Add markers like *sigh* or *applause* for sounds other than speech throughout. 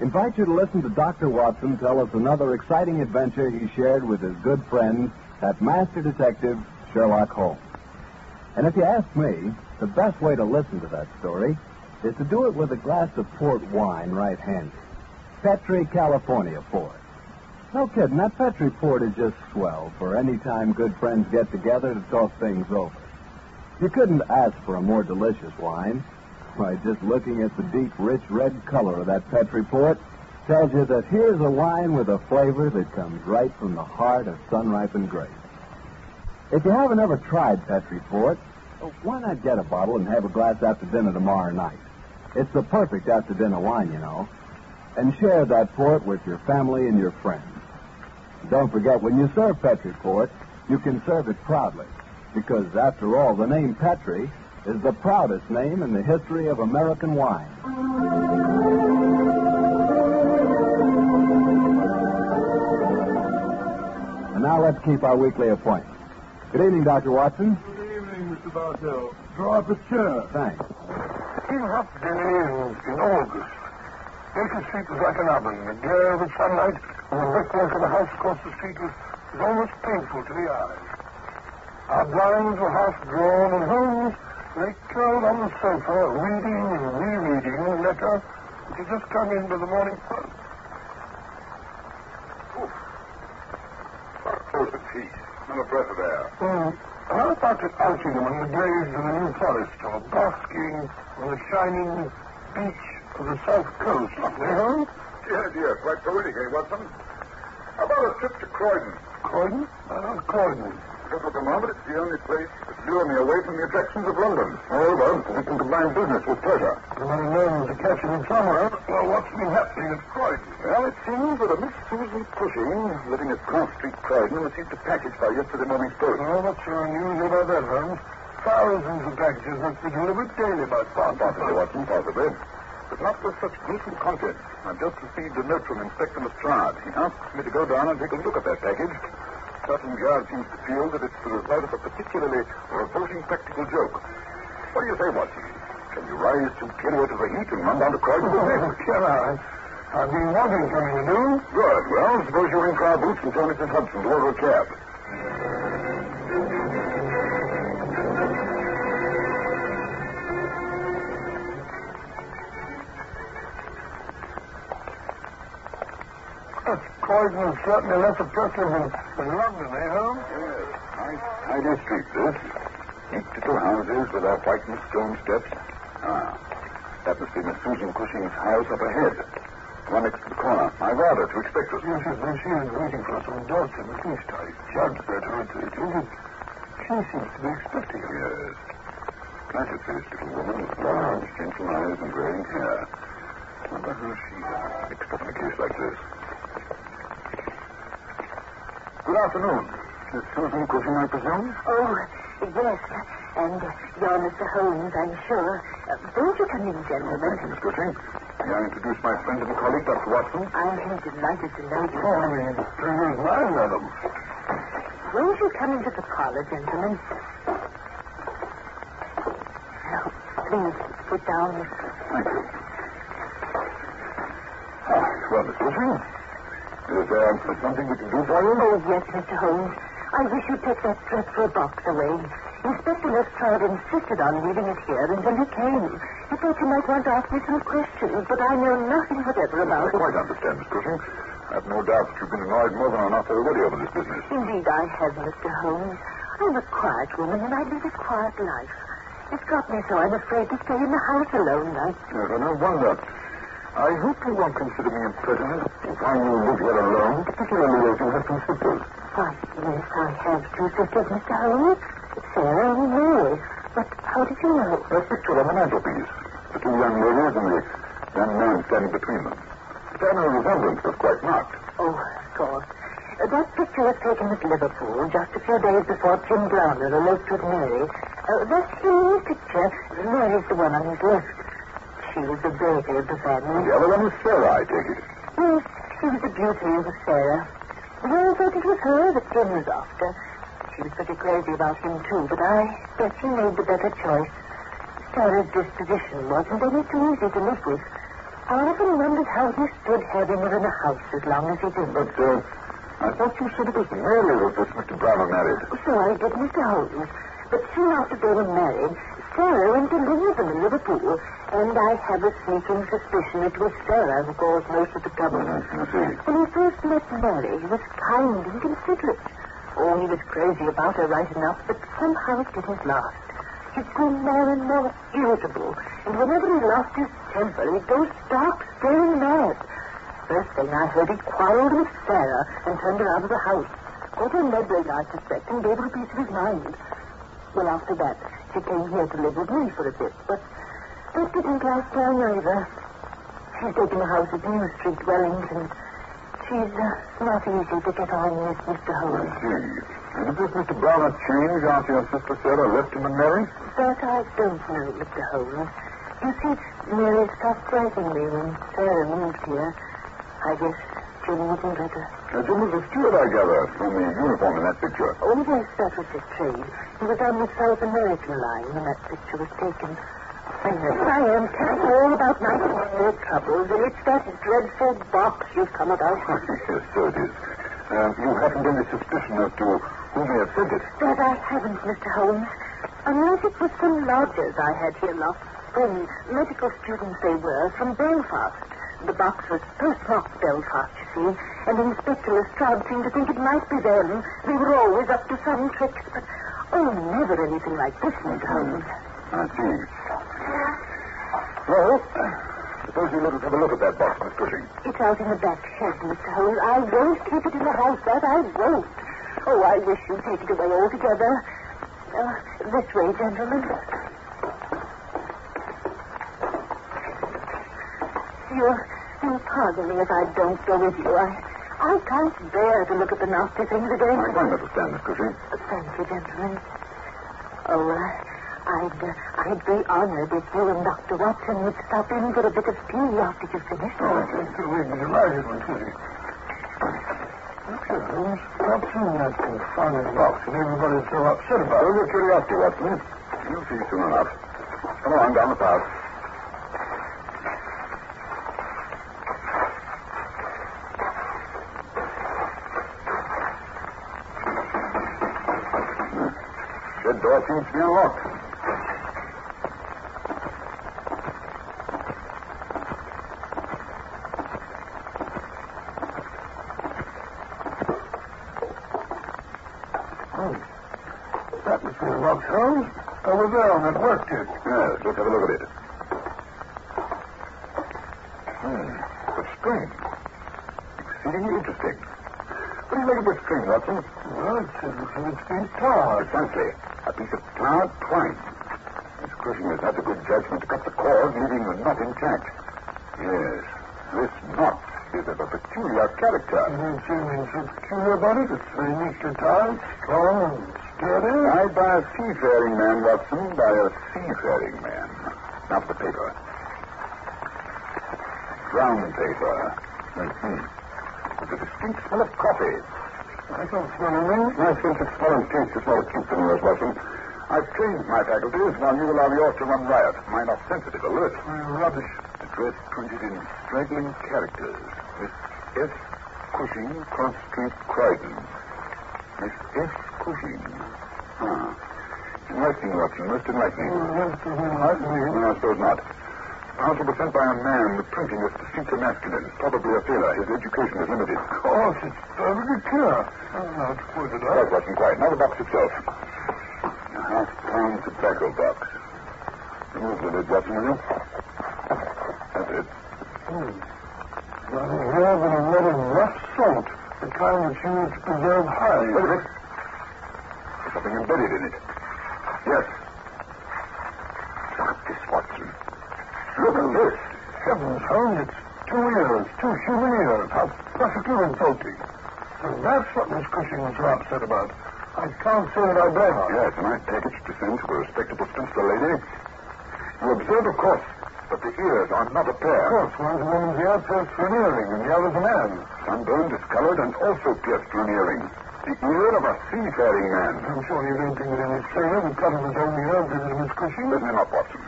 invite you to listen to Dr. Watson tell us another exciting adventure he shared with his good friend, that master detective, Sherlock Holmes. And if you ask me, the best way to listen to that story is to do it with a glass of port wine right handy. Petri California port. No kidding, that Petri port is just swell for any time good friends get together to talk things over. You couldn't ask for a more delicious wine. Why, just looking at the deep, rich red color of that Petri port tells you that here's a wine with a flavor that comes right from the heart of sun-ripened grapes. If you haven't ever tried Petri port, why not get a bottle and have a glass after dinner tomorrow night? It's the perfect after-dinner wine, you know. And share that port with your family and your friends. Don't forget, when you serve Petri port, you can serve it proudly. Because, after all, the name Petri is the proudest name in the history of American wine. And now let's keep our weekly appointment. Good evening, Dr. Watson. Good evening, Mr. Bartell. Draw up a chair. Thanks. It up in, in August. Baker Street was like an oven. The glare of the sunlight and the brickwork of the house across the street was, was almost painful to the eyes. Our blinds were half drawn, and Holmes lay curled on the sofa, reading and rereading a letter which had just come in by the morning post. Close the peace. Not a breath of air. Hmm. How about an outing among the graves of the New Forest, or basking on the shining beach of the South Coast, eh, Holmes? Yes, yes. Quite poetic, eh, Watson? How about a trip to Croydon? Croydon? Uh, Croydon. Just at the moment, it's the only place lure me away from the attractions of London. Moreover, we can combine business with pleasure. The man known to catch him somewhere. Well, what's been happening at Croydon? Well, it seems that a Miss Susan Cushing, living at Cross Street, Croydon, received a package by yesterday morning's post. Oh, what's so unusual about that, Holmes? Thousands of packages must be delivered daily by Spot. Possibly, Watson, possibly. But not with such gruesome contents. I've just received a note from Inspector Lestrade. He asks me to go down and take a look at that package. Scotland Yard seems to feel that it's the result of a particularly revolting practical joke. What do you say, Watson? Can you rise to kilowatt of the heat and run down to Croydon? Oh, can I? I've been wanting something to do. Good. Well, suppose you ring for our boots and tell Mrs. Hudson to order a cab. Certainly less oppressive than, London, eh, Holmes? Yes. Nice, tidy street, this. Neat little houses with their whitened stone steps. Ah, that must be Miss Susan Cushing's house up ahead. One next to the corner. My father to expect us. Yes, yes, she is waiting for us on Dawson. At least I judge that her it is. She seems to be expecting us. Yes. Placid faced little woman with large, gentle eyes and graying hair. Wonder who she is mixed up in a case like this. Good afternoon. Miss Susan Cushing, I presume? Oh, yes. And you're Mr. Holmes, I'm sure. Uh, won't you come in, gentlemen? Thank you, Miss Cushing. May I introduce my friend and colleague, Dr. Watson? I am delighted to know you. Oh, I mean, pleasure's mine, madam. Won't you come into the parlor, gentlemen? Now, please, sit down. Thank you. Ah, well, Miss Cushing, is there something we can do for you? Oh, yes, Mr. Holmes. I wish you'd take that dreadful box away. Inspector Lestrade insisted on leaving it here until he came. I thought you might want to ask me some questions, but I know nothing whatever about oh, it. quite understand, Miss Cushing. I have no doubt that you've been annoyed more than enough already over this business. Indeed, I have, Mr. Holmes. I'm a quiet woman, and I live a quiet life. It's got me so I'm afraid to stay in the house alone nights. Yes, I wonder. I hope you won't consider me impertinent if I you live here alone, particularly as you have two sisters. Why, yes, I have two sisters, Mr. Holmes. Sarah and Mary. But how did you know? That picture on the mantelpiece. The two young ladies and the young man standing between them. The family resemblance was quite marked. Oh, of course. Uh, that picture was taken at Liverpool just a few days before Jim Browner eloped with Mary. Uh, that same picture, Mary's the one on his left. She was the baby of the family. The other one is Sarah, I take it. Yes, she was the beauty of the Sarah. We all thought it was her that Jim was after. She was pretty crazy about him, too, but I guess she made the better choice. Sarah's disposition wasn't any too easy to live with. I often wondered how he stood having her in the house as long as he did. But, uh, I thought you said it was Mary that this Mr. Browner married. So I did, Mr. Holmes. But soon after they were married, Sarah went to live in Liverpool, and I have a sneaking suspicion it was Sarah who caused most of the trouble. I see. When he first met Mary, he was kind and considerate. Oh, he was crazy about her right enough, but somehow it did his last. He grew more and more irritable, and whenever he lost his temper, he'd go stark, staring mad. First thing I heard, he quarreled with Sarah and turned her out of the house. Caught her meddling, I suspect, and gave her a piece of his mind. Well, after that, she came here to live with me for a bit, but that didn't last long either. She's taken a house at New Street, Wellington. She's uh, not easy to get on with, Mr. I Holmes. see. And did this Mr. Browner change after your sister Sarah left him and Mary? That I don't know, Mr. Holmes. You see, Mary stopped writing me when Sarah moved here. I guess Jim wouldn't let her. Uh, Jim was a steward, I gather, from the uniform in that picture. Oh, yes, that was his trade. He was on the South American line when that picture was taken. And here I am telling you all about my small troubles, and it's that dreadful box you've come about. *laughs* yes, so it is. Um, you haven't any suspicion as to who may have sent it? That I haven't, Mr. Holmes. Unless it was some lodgers I had here last spring. Medical students they were, from Belfast. The box was postmarked Belfast, and Inspector Lestrade seemed to think it might be them. They were always up to some tricks, but, oh, never anything like this, Mr. Holmes. I see. Well, suppose you let us have a look at that box, Miss Cushing. It's out in the back shed, Mr. Holmes. I won't keep it in the house, that I won't. Oh, I wish you'd take it away altogether. Uh, this way, gentlemen. You'll, you'll pardon me if I don't go with you. I, I can't bear to look at the nasty things again. I quite understand, Miss Cushing. Thank you, gentlemen. Oh, uh, I'd, uh, I'd be honored if you and Dr. Watson would stop in for a bit of tea after you've finished. Oh, we'd be delighted, Miss Kitty. Look here, Holmes. What's in that confounded box that everybody's so upset about? it. Show your curiosity, Watson. You'll see soon enough. Come on, down the path. Shed door seems to be unlocked. Oh. That was the box, Holmes. Over there on that work table. Yes, let's have a look at it. Hmm. But string. Exceedingly interesting. What do you make of this string, Watson? Well, it says it's been tarred. Precisely. A piece of tarred twine. Miss Cushing has had the good judgment to cut the cord, leaving the knot intact. Yes. This knot is of a peculiar character. You see anything so peculiar about it? It's very neatly tied, strong and sturdy. Tied by a seafaring man, Watson, by a seafaring man. Now for the paper. Brown paper. Mm-hmm. With a distinct smell of coffee. I don't smell anything. My sense of smell and taste is more acute than yours, Watson. I've trained my faculties, while you allow yours to run riot. Mine are sensitive, alert. Oh, rubbish. Address printed in straggling characters. Miss F. Cushing, Cross Street, Croydon. Miss F. Cushing. Ah. Enlightening, Watson. Most enlightening. Hmm, yes, to enlighten. No, hmm, I suppose not. Parcel was sent by a man with printing as distinctly masculine. Probably a sailor. His education is limited. Of course, it's perfectly clear. Oh, it's pointed Quite, out. Watson, quite. Now the box itself. A half-pound tobacco box. Remove the lid, Watson, will you? That's it. Nothing here but a lot of rough salt, the kind that's used to preserve Wait a hides. minute. There's something embedded in it. Yes. Look at this, Watson. Look at this. Heavens, Holmes, it's two ears, two human ears. How perfectly revolting. And that's what Miss Cushing was so upset about. I can't say that I blame her. Yes, and I nice it to send to a respectable spinster lady. You observe, of course, that the ears are not a pair. Of course, one's a woman's ear pierced for an earring, and the other's a man. Sunburned, discolored, and also pierced for an earring. The ear of a seafaring man. I'm sure you don't think that any sailor would cut off his own ear and visit Miss Cushing. Certainly not, Watson.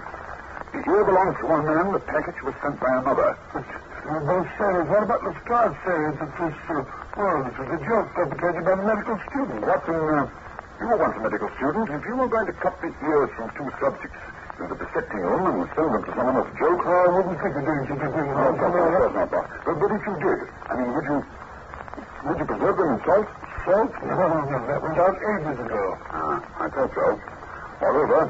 The ear belongs to one man, the package was sent by another. But we're both sailors. What about Lestrade's theory that this, uh, well, this was a joke perpetrated by the medical student? Watson, uh, you were once a medical student. If you were going to cut the ears from two subjects in the dissecting room and send them to someone a joke, I wouldn't think of doing such a thing. No, of course not, of course not, Doc. But, but if you did, I mean, would you would you preserve them in salt? Salt? No, no, that went out ages ago. Ah, I thought so. Moreover,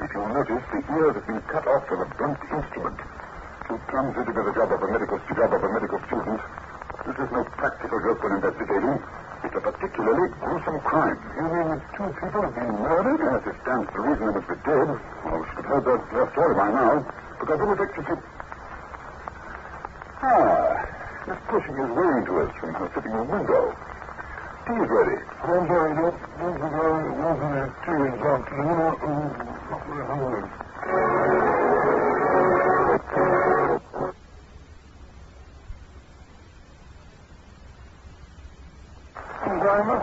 if you notice, the ears have been cut off with a blunt instrument. Too clumsy to be the job of a medical job of a medical student. This is no practical joke when investigating. It's a particularly gruesome crime. You mean that two people have been murdered? Yes, it stands to reason they must be dead. Well, we should have heard their story by now. Because it was actually... Ah, Miss Cushing is waving to us from her sitting room window. Tea is ready. I'm sorry, don't, don't be very welcome to tea this afternoon. I'm not very hungry.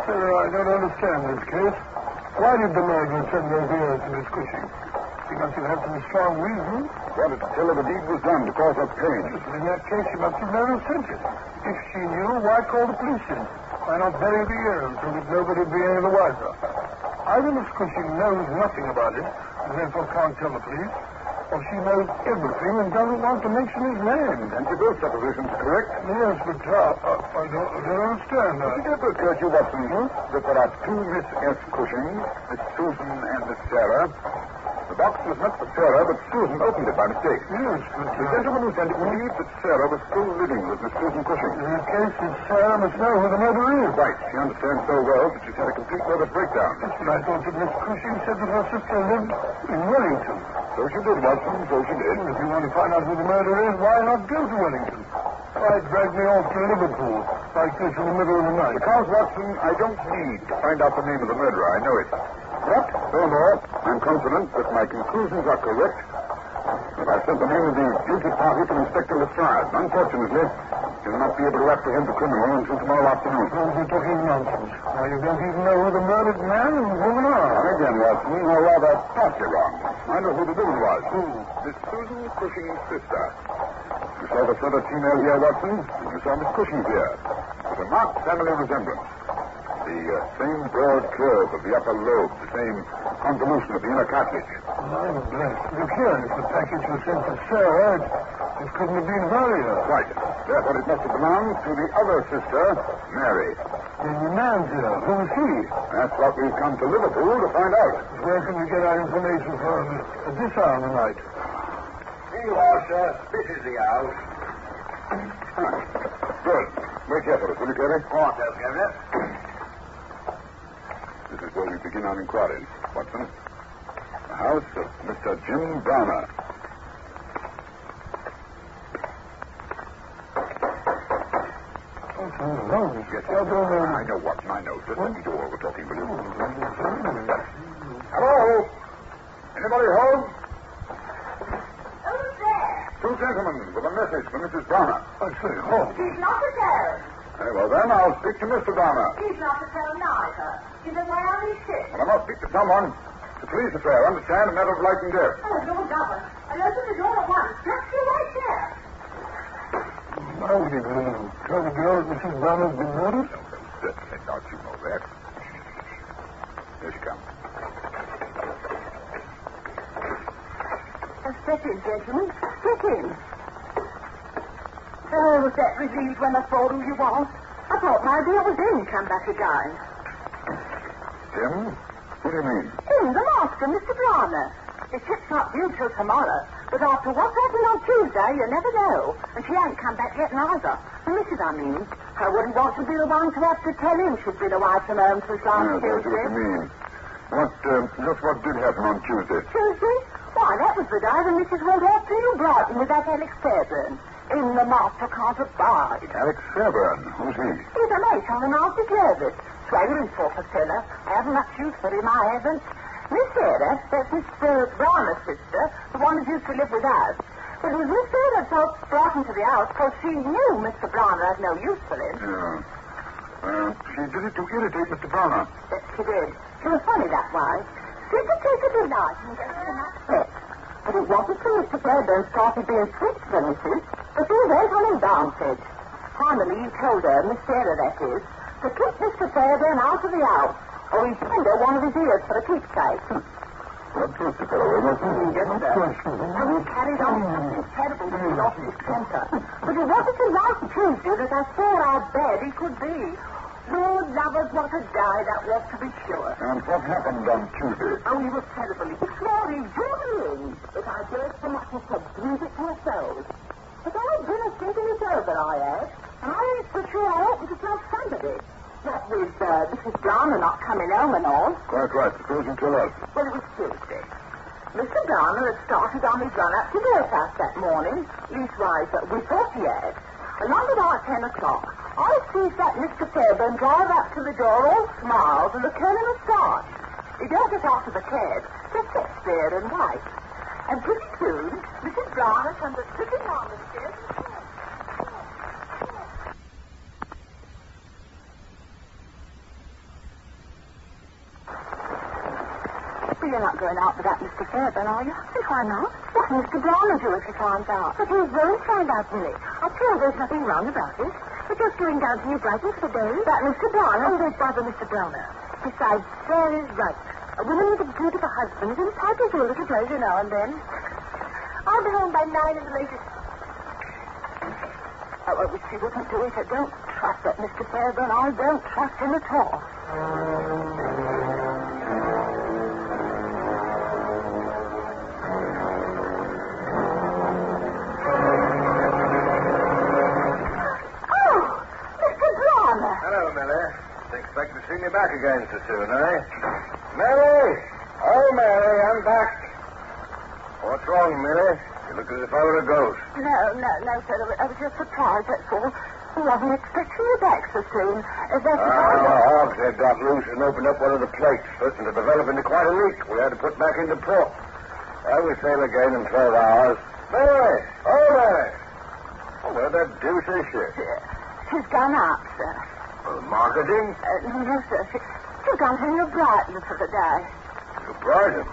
And I must say that I don't understand this case. Why did the murderer send those ears to Miss Cushing? She must have had some strong reason. Wanted to tell her the deed was done to cause her pain. But in that case, she must have never sent it. If she knew, why call the police in? Why not bury the ears so that nobody would be any the wiser? Either Miss Cushing knows nothing about it, and therefore can't tell the police, or she knows everything and doesn't want to mention his name. And you both suppositions correct. Yes, but uh, I, don't, I don't understand. Uh, Did it ever occur to you, Watson, that there are two Miss S. Cushing, Miss Susan and Miss Sarah? The box was meant for Sarah, but Susan opened it by mistake. yes, The gentleman who sent it believed that Sarah was still living with Miss Susan Cushing. in that case, Miss Sarah must know who the murderer is. Right. She understands so well that she's had a complete nervous breakdown. Yes, but I thought that Miss Cushing said that her sister lived in Wellington. So she did, Watson. So she did. If you want to find out who the murderer is, why not go to Wellington? Why drag me off to Liverpool like this in the middle of the night? Because, Watson, I don't need to find out the name of the murderer. I know it. What? Furthermore, I'm confident that my conclusions are correct. If I sent the name of the guilty party to Inspector Lestrade, unfortunately, he'll not be able to apprehend the criminal until tomorrow afternoon. Oh, you're talking nonsense. Why, you don't even know who the murdered man and woman are. And again, Watson, or rather, partly wrong. I know who the woman was. Who? Miss Susan Cushing's sister. You saw the feathered female here, Watson, and you saw Miss Cushing's here. There's a marked family resemblance. The uh, same broad curve of the upper lobe, the same convolution of the inner cartilage. I'm blessed. Look here, if the package was sent to Sarah, it, it couldn't have been her. Right. Therefore, it must have belonged to the other sister, Mary. And the man's ear, who was he? That's what we've come to Liverpool to find out. Where can we get our information from at this hour of the night? Here you are, sir. This is the house. Good. Wait here for us, will you, Kerry? Porto, Governor. This is where we begin our inquiries, Watson. The house of Mr. Jim Browner. Oh, no. Yes, Well, don't know. I know, Watson, I know. Just let me do all the talking, will you? Oh, Hello? Anybody home? Who's there? Two gentlemen with a message for Mrs. Browner. I say, oh. He's not the tell. Very well, then, I'll speak to Mr. Browner. He's not the tell neither. He's away on his ship. Well, I must speak to someone. It's a police affair, understand? A matter of life and death. Oh, your governor. I'll opened the door at once. Just you right there. Now we're going to tell the girl that Mrs. Browner's been murdered? Certainly not, you know that. Here she comes. Get in, gentlemen. Get in. Oh, was that relieved when I saw who you was? I thought my dear was in, come back again. Jim? What do you mean? In, the master, Mr. Browner. His ship's not due till tomorrow, but after what's happened on Tuesday, you never know. And she ain't come back yet neither. The missus, I mean. I wouldn't want to be the one to have to tell him she'd been away from home since Yes, last I see what Tuesday. you mean. What, um, just what did happen on Tuesday? Tuesday? Why, that was the day the missus went off to New Brighton with that Alex Fairbairn. In the master can't abide. Alex Fairbairn. Who's he? He's a mate on the master service. Swaggering sort of fella. I haven't much use for him, I haven't. Miss Sarah, that's Mr. Browner's sister, the one that used to live with us. It was Miss Sarah that brought him to the house because she knew Mr. Browner had no use for him. Yeah. Uh, she did it to irritate Mr. Browner. That she did. She was funny that way. She could take a good night and get him upset. But it wasn't till Mr. Fairbairn started being to the missus But she went on him downstairs. Finally, he told her, Miss Sarah that is, to keep Mr. Fairbairn out of the house, or he'd send her one of his ears for a keepsake. What truth the fellow, wasn't he? Yes, sir. And he carried on something terrible when he lost his temper. But it wasn't till last Tuesday that I saw how bad he could be. Lord lovers, what a day that was, to be sure. And what happened on Tuesday? Oh, he was terrible. He swore he'd do me in if I so much as to breathe it to soul. But I'd been a thinking it over, I had. And I ain't so sure I oughtn't to tell somebody. What with uh, Mrs. Browner not coming home and all. Quite right. Suppose you tell us. Well, it was Tuesday. Mr. Browner had started on his run up to Belfast that morning. Leastwise, we thought he had. Along about ten o'clock, I sees that Mr. Fairbairn drive up to the door all smiles and a turn of a. He get out of the cab, just sits there and waits. And pretty soon, Mrs. Browner comes a tripping down the stairs you're not going out without Mr. Fairbairn, are you? Yes, why not? What will Mr. Browner do if he finds out? But he won't find out, Millie. I'm sure there's nothing wrong about it. We're just going down to New Brighton for the day. That Mr. Browner? Oh, don't bother Mr. Browner. Besides, Sarah is right. A woman with a beautiful husband is entitled to a little pleasure now and then. I'll be home by nine in the latest. Oh, I wish he wouldn't do it. I don't trust that Mr. Fairbairn. I don't trust him at all. Again soon, eh? Mary! Oh, Mary, I'm back. What's wrong, Mary? You look as if I were a ghost. No, no, no, sir. I was- I just surprised, that's all. I wasn't expecting you back so soon. Uh, that's Ah, the hogs had got loose and opened up one of the plates, certain to develop into quite a leak. We had to put back into port. Well, we sail again in 12 hours. Mary! Oh, Mary! Oh, where the deuce is she? She's gone out, sir. Well, marketing? Uh, no, no, sir. She, she's gone to New Brighton for the day. To Brighton.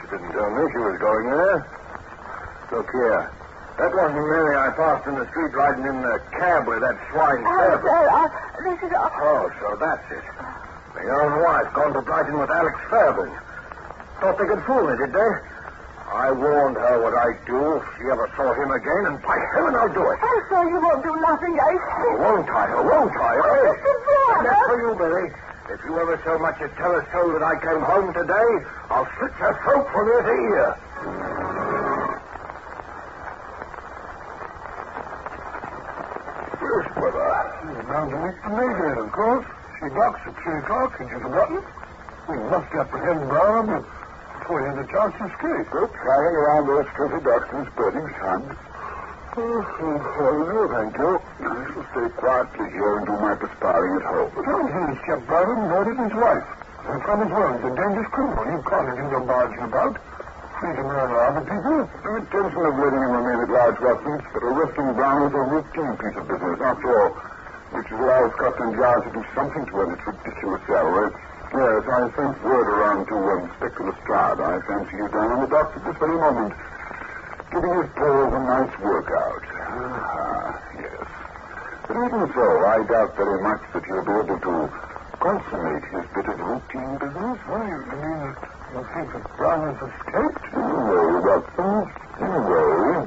She didn't tell me she was going there. Look here. That wasn't Mary I passed in the street riding in the cab with that swine Oh, sir, uh, this is... Uh, Oh, so that's it. My own wife gone to Brighton with Alex Fairbairn. Thought they could fool me, did they? I warned her what I'd do if she ever saw him again, and by heaven, I'll do it. I'm sure you won't do nothing, eh? Oh, won't I? Oh, won't I? Oh, eh? Mr. That's for you, Billy. If you ever so much as tell a soul that I came home today, I'll slit your throat from ear to ear. Yes, brother. You're bound to meet the lady, of course. She docks at 3 o'clock. Had you forgotten? We must apprehend Brown before he has a chance to escape. Go flying around those filthy docks in his burning sun. Oh, oh, oh, thank you. I shall stay quietly here and do my perspiring at home. But he has kept Brown murdered his wife. And from his well, he's a dangerous criminal. You can't let him go barging about. Free to murder other people. The intention of letting him remain at large, Watson, but arresting Brown was a routine piece of business, after all, which allows Scotland Yard to do something to earn its ridiculous salary. Yes, I sent word around to um, Inspector Lestrade. I fancy you down on the docks at this very moment, giving his paws a nice workout. Ah, yes. But even so, I doubt very much that he'll be able to consummate his bit of routine business? Why, you mean that you think that Brown has escaped? No, Watson. No.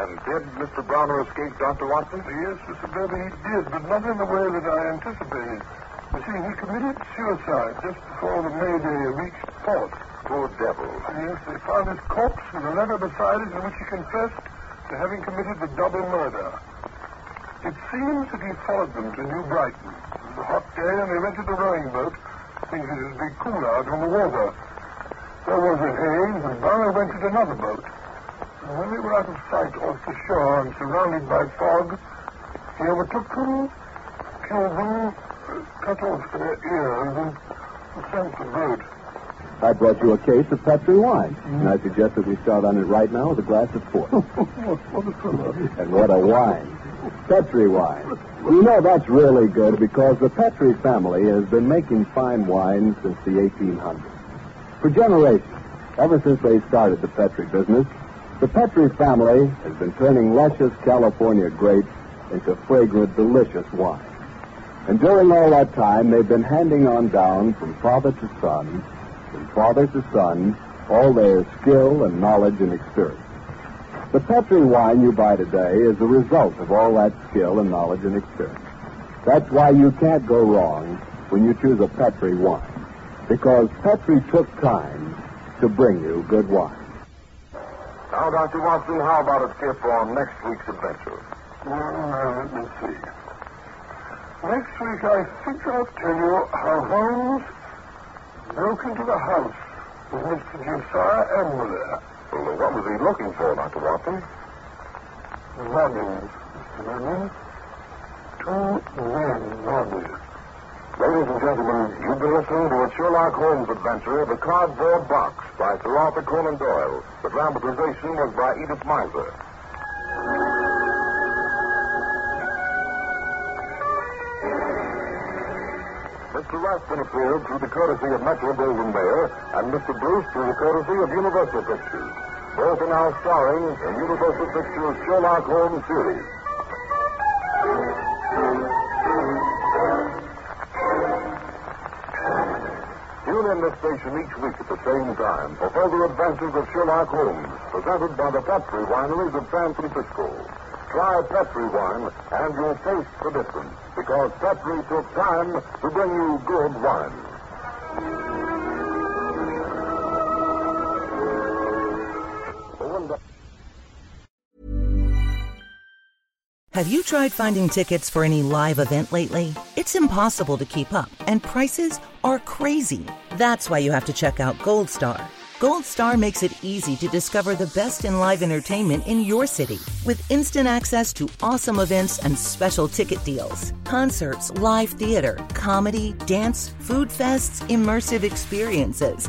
And did Mr. Browner escape, Dr. Watson? Yes, Mr. Berry, he did, but not in the way that I anticipated. You see, he committed suicide just before the May Day reached port. Poor devil. Yes, they found his corpse with a letter beside it in which he confessed to having committed the double murder. It seems that he followed them to New Brighton. It was a hot day, and they rented a rowing boat, thinking it would be cool out on the water. There was a haze, and Barlow rented another boat. And when they were out of sight off the shore and surrounded by fog, he overtook them, killed them, cut off their ears, and sent the boat. I brought you a case of Petri wine, and I suggest that we start on it right now with a glass of port. *laughs* what a fellow. and what a wine. Petri wine. You know, that's really good because the Petri family has been making fine wine since the 1800s. For generations, ever since they started the Petri business, the Petri family has been turning luscious California grapes into fragrant, delicious wine. And during all that time, they've been handing on down from father to son, from father to son, all their skill and knowledge and experience. The Petri wine you buy today is the result of all that skill and knowledge and experience. That's why you can't go wrong when you choose a Petri wine. Because Petri took time to bring you good wine. Now, Dr. Watson, how about a tip on next week's adventure? Well, now, let me see. Next week, I think I'll tell you how Holmes broke into the house with Mr. Josiah Amberley. Well, what was he looking for, Dr. Watson? Robbins, Mr. Vernon. Two men robbers. Ladies and gentlemen, you've been listening to a Sherlock Holmes adventure, The Cardboard Box, by Sir Arthur Conan Doyle. The dramatization was by Edith Meiser. Mr. Rathbone appeared through the courtesy of Metro Goldwyn Mayer, and Mr. Bruce through the courtesy of Universal Pictures. Both are now starring in Universal Pictures' Sherlock Holmes series. Tune in this station each week at the same time for further adventures of Sherlock Holmes, presented by the Petri Wineries of San Francisco. Try Petri wine, and you'll taste the difference, because Petri took time to bring you good wine. Have you tried finding tickets for any live event lately? It's impossible to keep up, and prices are crazy. That's why you have to check out Gold Star. Gold Star makes it easy to discover the best in live entertainment in your city with instant access to awesome events and special ticket deals. Concerts, live theater, comedy, dance, food fests, immersive experiences.